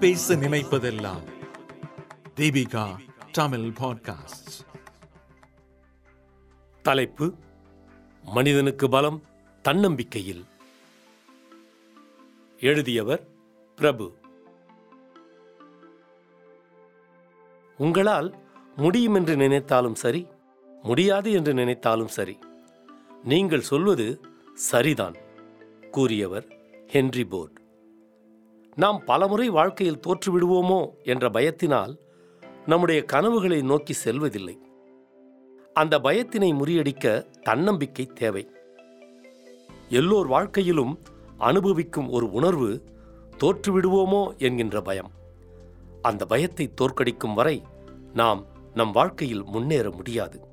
பேச நினைப்பதெல்லாம். தீபிகா தமிழ் பாட்காஸ்ட் தலைப்பு மனிதனுக்கு பலம் தன்னம்பிக்கையில். எழுதியவர் பிரபு. உங்களால் முடியும் என்று நினைத்தாலும் சரி முடியாது என்று நினைத்தாலும் சரி நீங்கள் சொல்வது சரிதான் கூறியவர் ஹென்றி போர்ட். நாம் பலமுறை வாழ்க்கையில் தோற்றுவிடுவோமோ என்ற பயத்தினால் நம்முடைய கனவுகளை நோக்கி செல்வதில்லை. அந்த பயத்தினை முறியடிக்க தன்னம்பிக்கை தேவை. எல்லோர் வாழ்க்கையிலும் அனுபவிக்கும் ஒரு உணர்வு தோற்றுவிடுவோமோ என்கின்ற பயம். அந்த பயத்தை தோற்கடிக்கும் வரை நாம் நம் வாழ்க்கையில் முன்னேற முடியாது.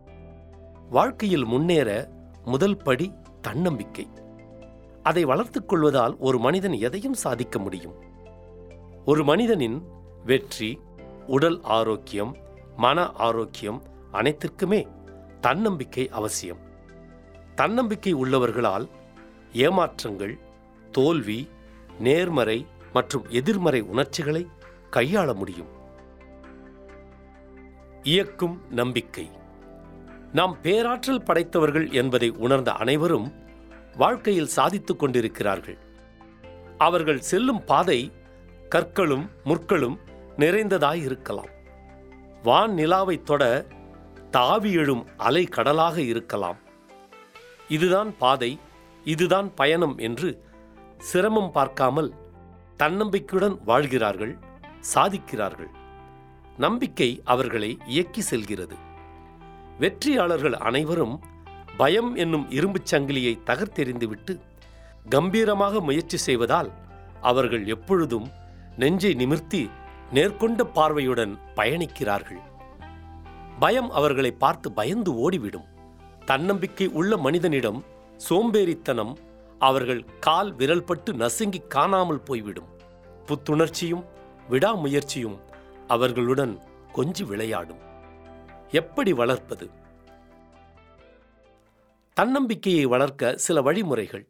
வாழ்க்கையில் முன்னேற முதல் படி தன்னம்பிக்கை. அதை வளர்த்துக் கொள்வதால் ஒரு மனிதன் எதையும் சாதிக்க முடியும். ஒரு மனிதனின் வெற்றி உடல் ஆரோக்கியம் மன ஆரோக்கியம் அனைத்திற்குமே தன்னம்பிக்கை அவசியம். தன்னம்பிக்கை உள்ளவர்களால் ஏமாற்றங்கள் தோல்வி நேர்மறை மற்றும் எதிர்மறை உணர்ச்சிகளை கையாள முடியும். இயக்கும் நம்பிக்கை. நாம் பேராற்றல் படைத்தவர்கள் என்பதை உணர்ந்த அனைவரும் வாழ்க்கையில் சாதித்துக் கொண்டிருக்கிறார்கள். அவர்கள் செல்லும் பாதை கற்களும் முற்களும் நிறைந்ததாய் இருக்கலாம். வான் நிலாவைத் தொட தாவி எழும் அலை கடலாக இருக்கலாம். இதுதான் பாதை இதுதான் பயணம் என்று சிரமம் பார்க்காமல் தன்னம்பிக்கையுடன் வாழ்கிறார்கள் சாதிக்கிறார்கள். நம்பிக்கை அவர்களை இயக்கி செல்கிறது. வெற்றியாளர்கள் அனைவரும் பயம் என்னும் இரும்புச் சங்கிலியை தகர்த்தெறிந்துவிட்டு கம்பீரமாக முயற்சி செய்வதால் அவர்கள் எப்பொழுதும் நெஞ்சை நிமிர்த்தி நேர்கொண்ட பார்வையுடன் பயணிக்கிறார்கள். பயம் அவர்களை பார்த்து பயந்து ஓடிவிடும். தன்னம்பிக்கை உள்ள மனிதனிடம் சோம்பேறித்தனம் அவர்கள் கால் விரல்பட்டு நசுங்கி காணாமல் போய்விடும். புத்துணர்ச்சியும் விடாமுயற்சியும் அவர்களுடன் கொஞ்சி விளையாடும். எப்படி வளர்ப்பது? தன்னம்பிக்கையை வளர்க்க சில வழிமுறைகள்.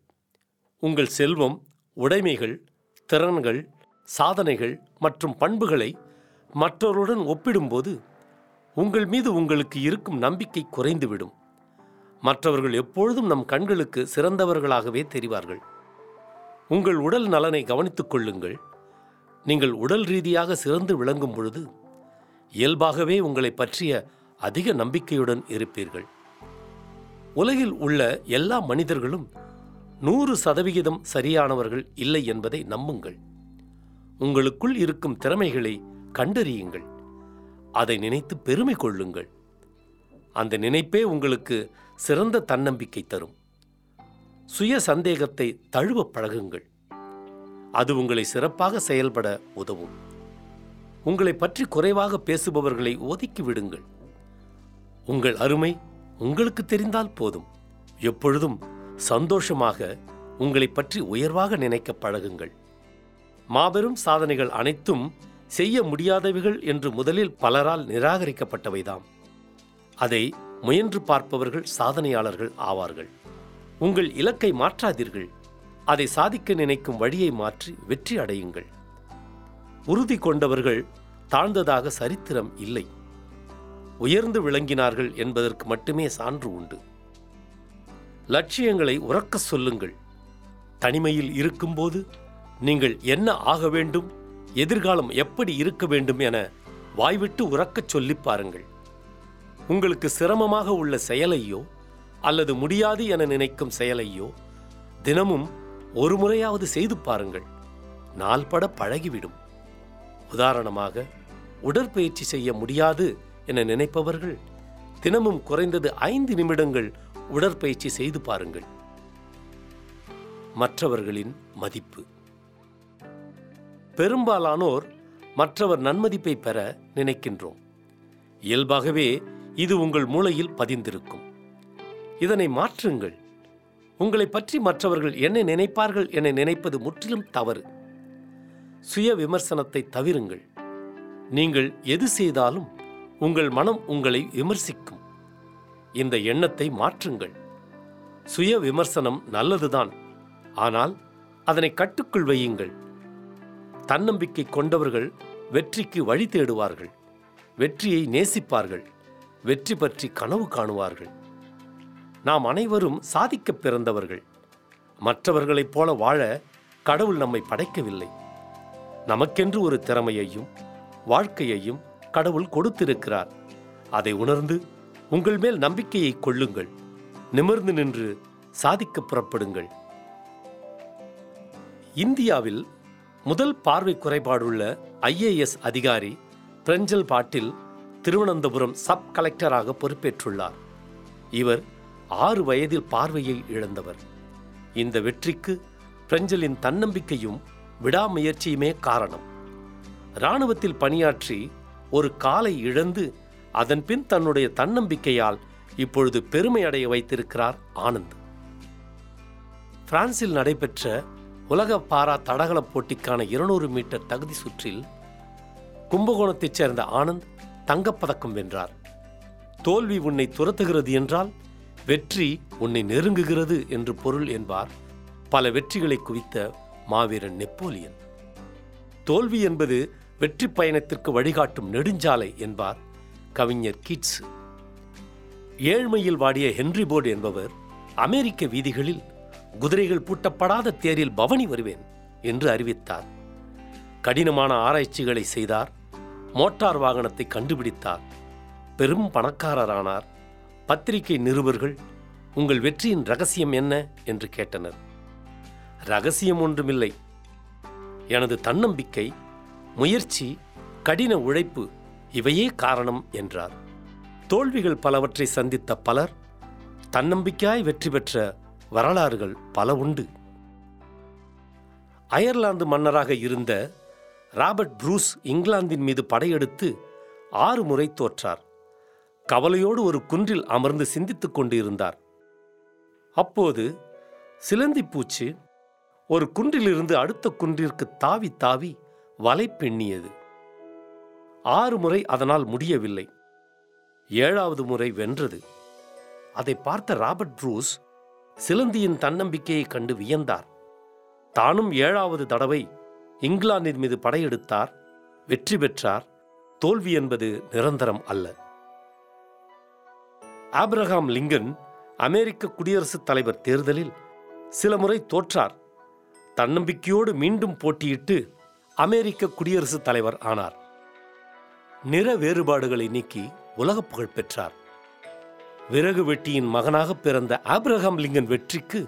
உங்கள் செல்வம் உடைமைகள் திறன்கள் சாதனைகள் மற்றும் பண்புகளை மற்றவருடன் ஒப்பிடும்போது உங்கள் மீது உங்களுக்கு இருக்கும் நம்பிக்கை குறைந்துவிடும். மற்றவர்கள் எப்பொழுதும் நம் கண்களுக்கு சிறந்தவர்களாகவே தெரிவார்கள். உங்கள் உடல் நலனை கவனித்துக் கொள்ளுங்கள். நீங்கள் உடல் ரீதியாக சிறந்து விளங்கும் பொழுது இயல்பாகவே உங்களை பற்றிய அதிக நம்பிக்கையுடன் இருப்பீர்கள். உலகில் உள்ள எல்லா மனிதர்களும் நூறு சதவிகிதம் சரியானவர்கள் இல்லை என்பதை நம்புங்கள். உங்களுக்குள் இருக்கும் திறமைகளை கண்டறியுங்கள். அதை நினைத்து பெருமை கொள்ளுங்கள். அந்த நினைப்பே உங்களுக்கு சிறந்த தன்னம்பிக்கை தரும். சுய சந்தேகத்தை தழுவ பழகுங்கள். அது உங்களை சிறப்பாக செயல்பட உதவும். உங்களை பற்றி குறைவாக பேசுபவர்களை ஒதுக்கி விடுங்கள். உங்கள் அருமை உங்களுக்கு தெரிந்தால் போதும். எப்பொழுதும் சந்தோஷமாக உங்களை பற்றி உயர்வாக நினைக்க பழகுங்கள். மாபெரும் சாதனைகள் அனைத்தும் செய்ய முடியாதவைகள் என்று முதலில் பலரால் நிராகரிக்கப்பட்டவைதாம். அதை முயன்று பார்ப்பவர்கள் சாதனையாளர்கள் ஆவார்கள். உங்கள் இலக்கை மாற்றாதீர்கள். அதை சாதிக்க நினைக்கும் வழியை மாற்றி வெற்றி அடையுங்கள். உறுதி கொண்டவர்கள் தாழ்ந்ததாக சரித்திரம் இல்லை. உயர்ந்து விளங்கினார்கள் என்பதற்கு மட்டுமே சான்று உண்டு. லட்சியங்களை உறக்க சொல்லுங்கள். தனிமையில் இருக்கும்போது நீங்கள் என்ன ஆக வேண்டும்? எதிர்காலம் எப்படி இருக்க வேண்டும் என வாய்விட்டு உறக்கச் சொல்லிப் பாருங்கள். உங்களுக்கு சிரமமாக உள்ள செயலையோ அல்லது முடியாது என நினைக்கும் செயலையோ தினமும் ஒரு முறையாவது செய்து பாருங்கள். நாள்பட பழகிவிடும். உதாரணமாக உடற்பயிற்சி செய்ய முடியாது என நினைப்பவர்கள் தினமும் குறைந்தது ஐந்து நிமிடங்கள் உடற்பயிற்சி செய்து பாருங்கள். மற்றவர்களின் மதிப்பு. பெரும்பாலானோர் மற்றவர் நன்மதிப்பை பெற நினைக்கின்றோம். இயல்பாகவே இது உங்கள் மூளையில் பதிந்திருக்கும். இதனை மாற்றுங்கள். உங்களை பற்றி மற்றவர்கள் என்ன நினைப்பார்கள் என நினைப்பது முற்றிலும் தவறு. சுய விமர்சனத்தை தவிருங்கள். நீங்கள் எது செய்தாலும் உங்கள் மனம் உங்களை விமர்சிக்கும். இந்த எண்ணத்தை மாற்றுங்கள். சுய விமர்சனம் நல்லதுதான். ஆனால் அதனை கட்டுக்குள் வையுங்கள். தன்னம்பிக்கை கொண்டவர்கள் வெற்றிக்கு வழி தேடுவார்கள். வெற்றியை நேசிப்பார்கள். வெற்றி பற்றி கனவு காணுவார்கள். நாம் அனைவரும் சாதிக்கப் பிறந்தவர்கள். மற்றவர்களைப் போல வாழ கடவுள் நம்மை படைக்கவில்லை. நமக்கென்று ஒரு திறமையையும் வாழ்க்கையையும் கடவுள் கொடுத்திருக்கிறார். அதை உணர்ந்து உங்கள் மேல் நம்பிக்கையை கொள்ளுங்கள். நிமிர்ந்து நின்று சாதிக்க புறப்படுங்கள். இந்தியாவில் முதல் பார்வை குறைபாடுள்ள ஐஏஎஸ் அதிகாரி பிரஞ்சல் பாட்டில் திருவனந்தபுரம் சப் கலெக்டராக பொறுப்பேற்றுள்ளார். இவர் ஆறு வயதில் பார்வையை இழந்தவர். இந்த வெற்றிக்கு பிரஞ்சலின் தன்னம்பிக்கையும் விடாமுயற்சியுமே காரணம். இராணுவத்தில் பணியாற்றி ஒரு காலை இழந்து அதன்பின் தன்னுடைய தன்னம்பிக்கையால் இப்பொழுது பெருமை அடைய வைத்திருக்கிறார் ஆனந்த். பிரான்சில் நடைபெற்ற உலக பாரா தடகள போட்டிக்கான இருநூறு மீட்டர் தகுதி சுற்றில் கும்பகோணத்தைச் சேர்ந்த ஆனந்த் தங்கப்பதக்கம் வென்றார். தோல்வி உன்னை துரத்துகிறது என்றால் வெற்றி உன்னை நெருங்குகிறது என்று பொருள் என்பார் பல வெற்றிகளை குவித்த மாவீரன் நெப்போலியன். தோல்வி என்பது வெற்றி பயணத்திற்கு வழிகாட்டும் நெடுஞ்சாலை என்பார் கவிஞர் கீட்ஸ். ஏழ்மையில் வாடிய ஹென்றி போர்டு என்பவர் அமெரிக்க வீதிகளில் குதிரைகள் பூட்டப்படாத தேரில் பவனி வருவேன் என்று அறிவித்தார். கடினமான ஆராய்ச்சிகளை செய்தார். மோட்டார் வாகனத்தை கண்டுபிடித்தார். பெரும் பணக்காரரானார். பத்திரிகை நிருபர்கள் உங்கள் வெற்றியின் ரகசியம் என்ன? என்று கேட்டனர். ரகசியம் ஒன்றுமில்லை. எனது தன்னம்பிக்கை முயற்சி கடின உழைப்பு இவையே காரணம் என்றார். தோல்விகள் பலவற்றை சந்தித்த பலர் தன்னம்பிக்கையாய் வெற்றி பெற்ற வரலாறுகள் பல உண்டு. அயர்லாந்து மன்னராக இருந்த ராபர்ட் ப்ரூஸ் இங்கிலாந்தின் மீது படையெடுத்து ஆறு முறை தோற்றார். கவலையோடு ஒரு குன்றில் அமர்ந்து சிந்தித்துக் கொண்டிருந்தார். அப்போது சிலந்தி பூச்சி ஒரு குன்றிலிருந்து அடுத்த குன்றிற்கு தாவி தாவி வலை பெண்ணியது ஆறு முறை அதனால் முடியவில்லை. ஏழாவது முறை வென்றது. அதை பார்த்த ராபர்ட் ப்ரூஸ் சிலந்தியின் தன்னம்பிக்கையை கண்டு வியந்தார். தானும் ஏழாவது தடவை இங்கிலாந்தின் மீது படையெடுத்தார் வெற்றி பெற்றார் தோல்வி என்பது நிரந்தரம் அல்ல. ஆப்ரஹாம் லிங்கன் அமெரிக்க குடியரசுத் தலைவர் தேர்தலில் சில முறை தோற்றார். தன்னம்பிக்கையோடு மீண்டும் போட்டியிட்டு அமெரிக்க குடியரசுத் தலைவர் ஆனார். நிற வேறுபாடுகளை நீக்கி உலக புகழ் பெற்றார். விறகு வெட்டியின் மகனாக பிறந்த ஆப்ரஹாம் லிங்கன் வெற்றிக்கு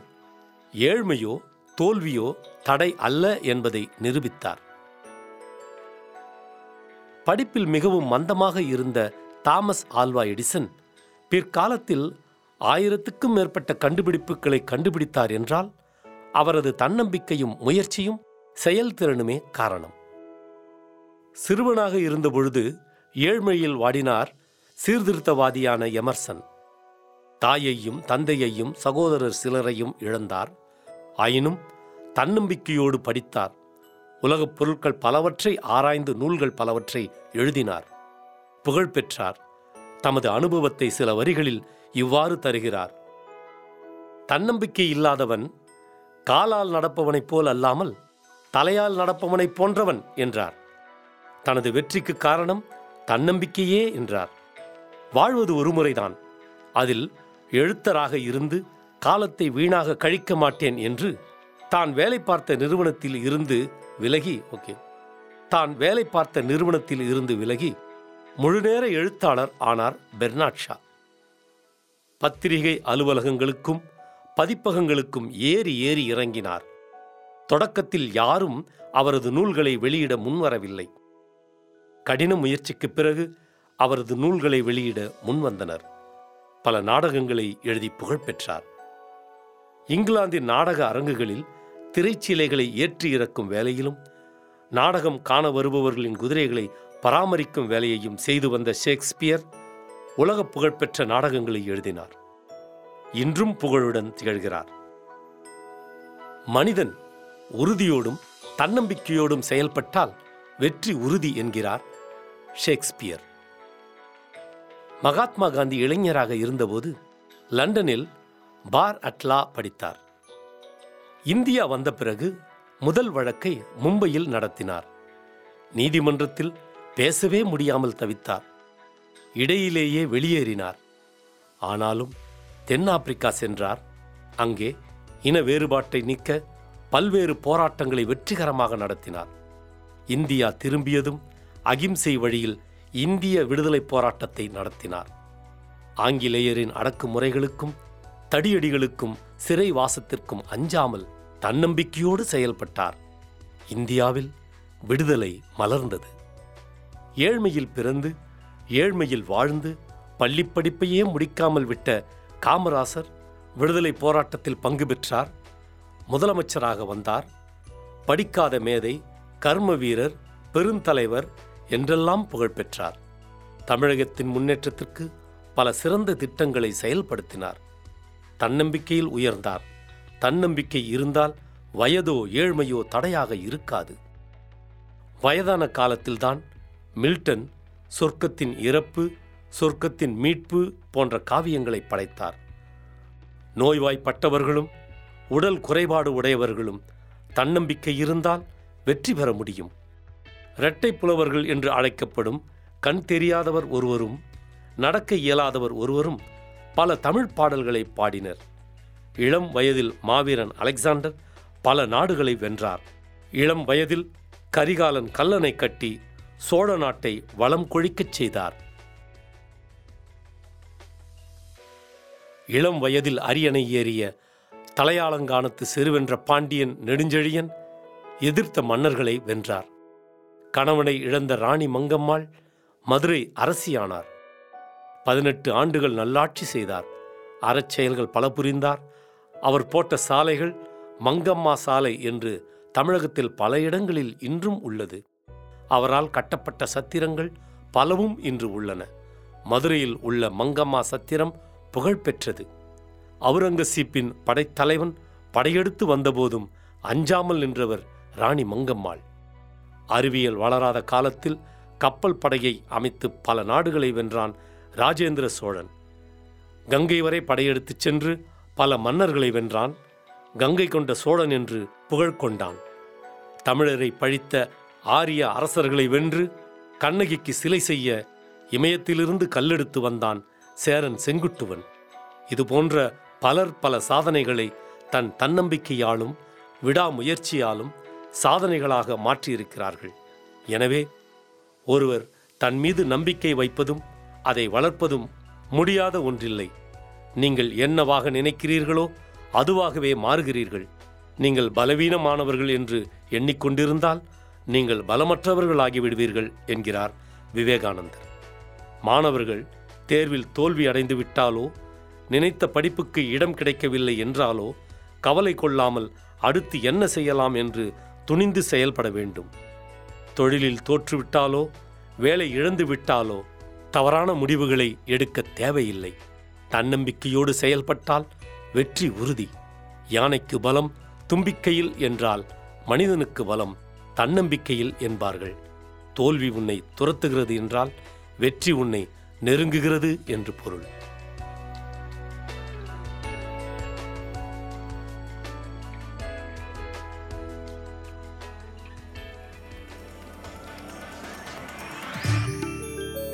ஏழ்மையோ தோல்வியோ தடை அல்ல என்பதை நிரூபித்தார். படிப்பில் மிகவும் மந்தமாக இருந்த தாமஸ் ஆல்வா எடிசன் பிற்காலத்தில் ஆயிரத்துக்கும் மேற்பட்ட கண்டுபிடிப்புகளை கண்டுபிடித்தார் என்றால் அவரது தன்னம்பிக்கையும் முயற்சியும் செயல்திறனுமே காரணம். சிறுவனாக இருந்தபொழுது ஏழ்மையில் வாடினார் சீர்திருத்தவாதியான எமர்சன். தாயையும் தந்தையையும் சகோதரர் சிலரையும் இழந்தார். ஆயினும் தன்னம்பிக்கையோடு படித்தார். உலகப் பொருட்கள் பலவற்றை ஆராய்ந்து நூல்கள் பலவற்றை எழுதினார். புகழ் பெற்றார். தமது அனுபவத்தை சில வரிகளில் இவ்வாறு தருகிறார். தன்னம்பிக்கை இல்லாதவன் காலால் நடப்பவனைப் போல் அல்லாமல் தலையால் நடப்பவனைப் போன்றவன் என்றார். தனது வெற்றிக்கு காரணம் தன்னம்பிக்கையே என்றார். வாழ்வது ஒரு முறைதான் அதில் எழுத்தராக இருந்து காலத்தை வீணாக கழிக்க மாட்டேன் என்று தான் வேலை பார்த்த நிறுவனத்தில் இருந்து விலகி ஓகே. தான் வேலை பார்த்த நிறுவனத்தில் இருந்து விலகி முழுநேர எழுத்தாளர் ஆனார் பெர்னாட் ஷா. பத்திரிகை அலுவலகங்களுக்கும் பதிப்பகங்களுக்கும் ஏறி ஏறி இறங்கினார். தொடக்கத்தில் யாரும் அவரது நூல்களை வெளியிட முன்வரவில்லை. கடின முயற்சிக்குப் பிறகு அவரது நூல்களை வெளியிட முன்வந்தனர். பல நாடகங்களை எழுதி புகழ் பெற்றார். இங்கிலாந்தின் நாடக அரங்குகளில் திரைச்சீலைகளை ஏற்றி இறக்கும் வேலையிலும் நாடகம் காண வருபவர்களின் குதிரைகளை பராமரிக்கும் வேலையையும் செய்து வந்த ஷேக்ஸ்பியர் உலக புகழ்பெற்ற நாடகங்களை எழுதினார். இன்றும் புகழுடன் திகழ்கிறார். மனிதன் உறுதியோடும் தன்னம்பிக்கையோடும் செயல்பட்டால் வெற்றி உறுதி என்கிறார் ஷேக்ஸ்பியர். மகாத்மா காந்தி இளைஞராக இருந்தபோது லண்டனில் பார் அட்லா படித்தார். இந்தியா வந்த பிறகு முதல் வழக்கை மும்பையில் நடத்தினார். நீதிமன்றத்தில் பேசவே முடியாமல் தவித்தார். இடையிலேயே வெளியேறினார். ஆனாலும் தென்னாப்பிரிக்கா சென்றார். அங்கே இன வேறுபாட்டை நீக்க பல்வேறு போராட்டங்களை வெற்றிகரமாக நடத்தினார். இந்தியா திரும்பியதும் அகிம்சை வழியில் இந்திய விடுதலை போராட்டத்தை நடத்தினார். ஆங்கிலேயரின் அடக்குமுறைகளுக்கும் தடியடிகளுக்கும் சிறை வாசத்திற்கும் அஞ்சாமல் தன்னம்பிக்கையோடு செயல்பட்டார். இந்தியாவில் விடுதலை மலர்ந்தது. ஏழ்மையில் பிறந்து ஏழ்மையில் வாழ்ந்து பள்ளிப்படிப்பையே முடிக்காமல் விட்ட காமராசர் விடுதலை போராட்டத்தில் பங்கு பெற்றார். முதலமைச்சராக வந்தார். படிக்காத மேதை கர்ம வீரர் பெருந்தலைவர் என்றெல்லாம் புகழ் பெற்றார் தமிழகத்தின் முன்னேற்றத்திற்கு பல சிறந்த திட்டங்களை செயல்படுத்தினார். தன்னம்பிக்கையில் உயர்ந்தார். தன்னம்பிக்கை இருந்தால் வயதோ ஏழ்மையோ தடையாக இருக்காது. வயதான காலத்தில்தான் மில்டன் சொர்க்கத்தின் இறப்பு சொர்க்கத்தின் மீட்பு போன்ற காவியங்களை படைத்தார். நோய்வாய்ப்பட்டவர்களும் உடல் குறைபாடு உடையவர்களும் தன்னம்பிக்கை இருந்தால் வெற்றி பெற முடியும். இரட்டை புலவர்கள் என்று அழைக்கப்படும் கண் தெரியாதவர் ஒருவரும் நடக்க இயலாதவர் ஒருவரும் பல தமிழ் பாடல்களை பாடினர். இளம் வயதில் மாவீரன் அலெக்சாண்டர் பல நாடுகளை வென்றார். இளம் வயதில் கரிகாலன் கல்லணை கட்டி சோழ நாட்டை வளம் கொழிக்கச் செய்தார். இளம் வயதில் அரியணை ஏறிய தலையாலங்கானத்து செருவென்ற பாண்டியன் நெடுஞ்செழியன் எதிர்த்த மன்னர்களை வென்றார். கணவனை இழந்த ராணி மங்கம்மாள் மதுரை அரசியானார். பதினெட்டு ஆண்டுகள் நல்லாட்சி செய்தார். அறச்செயல்கள் பல புரிந்தார். அவர் போட்ட சாலைகள் மங்கம்மா சாலை என்று தமிழகத்தில் பல இடங்களில் இன்றும் உள்ளது. அவரால் கட்டப்பட்ட சத்திரங்கள் பலவும் இன்று உள்ளன. மதுரையில் உள்ள மங்கம்மா சத்திரம் புகழ்பெற்றது. அவுரங்கசீப்பின் படைத்தலைவன் படையெடுத்து வந்தபோதும் அஞ்சாமல் நின்றவர் ராணி மங்கம்மாள். அறிவியல் வளராத காலத்தில் கப்பல் படையை அமைத்து பல நாடுகளை வென்றான் ராஜேந்திர சோழன். கங்கை வரை படையெடுத்துச் சென்று பல மன்னர்களை வென்றான். கங்கை கொண்ட சோழன் என்று புகழ் கொண்டான். தமிழரை பழித்த ஆரிய அரசர்களை வென்று கண்ணகிக்கு சிலை செய்ய இமயத்திலிருந்து கல்லெடுத்து வந்தான் சேரன் செங்குட்டுவன். இதுபோன்ற பலர் பல சாதனைகளை தன் தன்னம்பிக்கையாலும் விடாமுயற்சியாலும் சாதனைகளாக மாற்றியிருக்கிறார்கள். எனவே ஒருவர் தன் மீது நம்பிக்கை வைப்பதும் அதை வளர்ப்பதும் முடியாத ஒன்றில்லை. நீங்கள் என்னவாக நினைக்கிறீர்களோ அதுவாகவே மாறுகிறீர்கள். நீங்கள் பலவீனமானவர்கள் என்று எண்ணிக்கொண்டிருந்தால் நீங்கள் பலமற்றவர்களாகி விடுவீர்கள் என்கிறார் விவேகானந்தர். மாணவர்கள் தேர்வில் தோல்வி அடைந்து விட்டாலோ நினைத்த படிப்புக்கு இடம் கிடைக்கவில்லை என்றாலோ கவலை கொள்ளாமல் அடுத்து என்ன செய்யலாம் என்று துணிந்து செயல்பட வேண்டும். தொழிலில் தோற்றுவிட்டாலோ வேலை இழந்து விட்டாலோ தவறான முடிவுகளை எடுக்க தேவையில்லை. தன்னம்பிக்கையோடு செயல்பட்டால் வெற்றி உறுதி. யானைக்கு பலம் தும்பிக்கையில் என்றால் மனிதனுக்கு பலம் தன்னம்பிக்கையில் என்பார்கள். தோல்வி உன்னை துரத்துகிறது என்றால் வெற்றி உன்னை நெருங்குகிறது என்று பொருள்.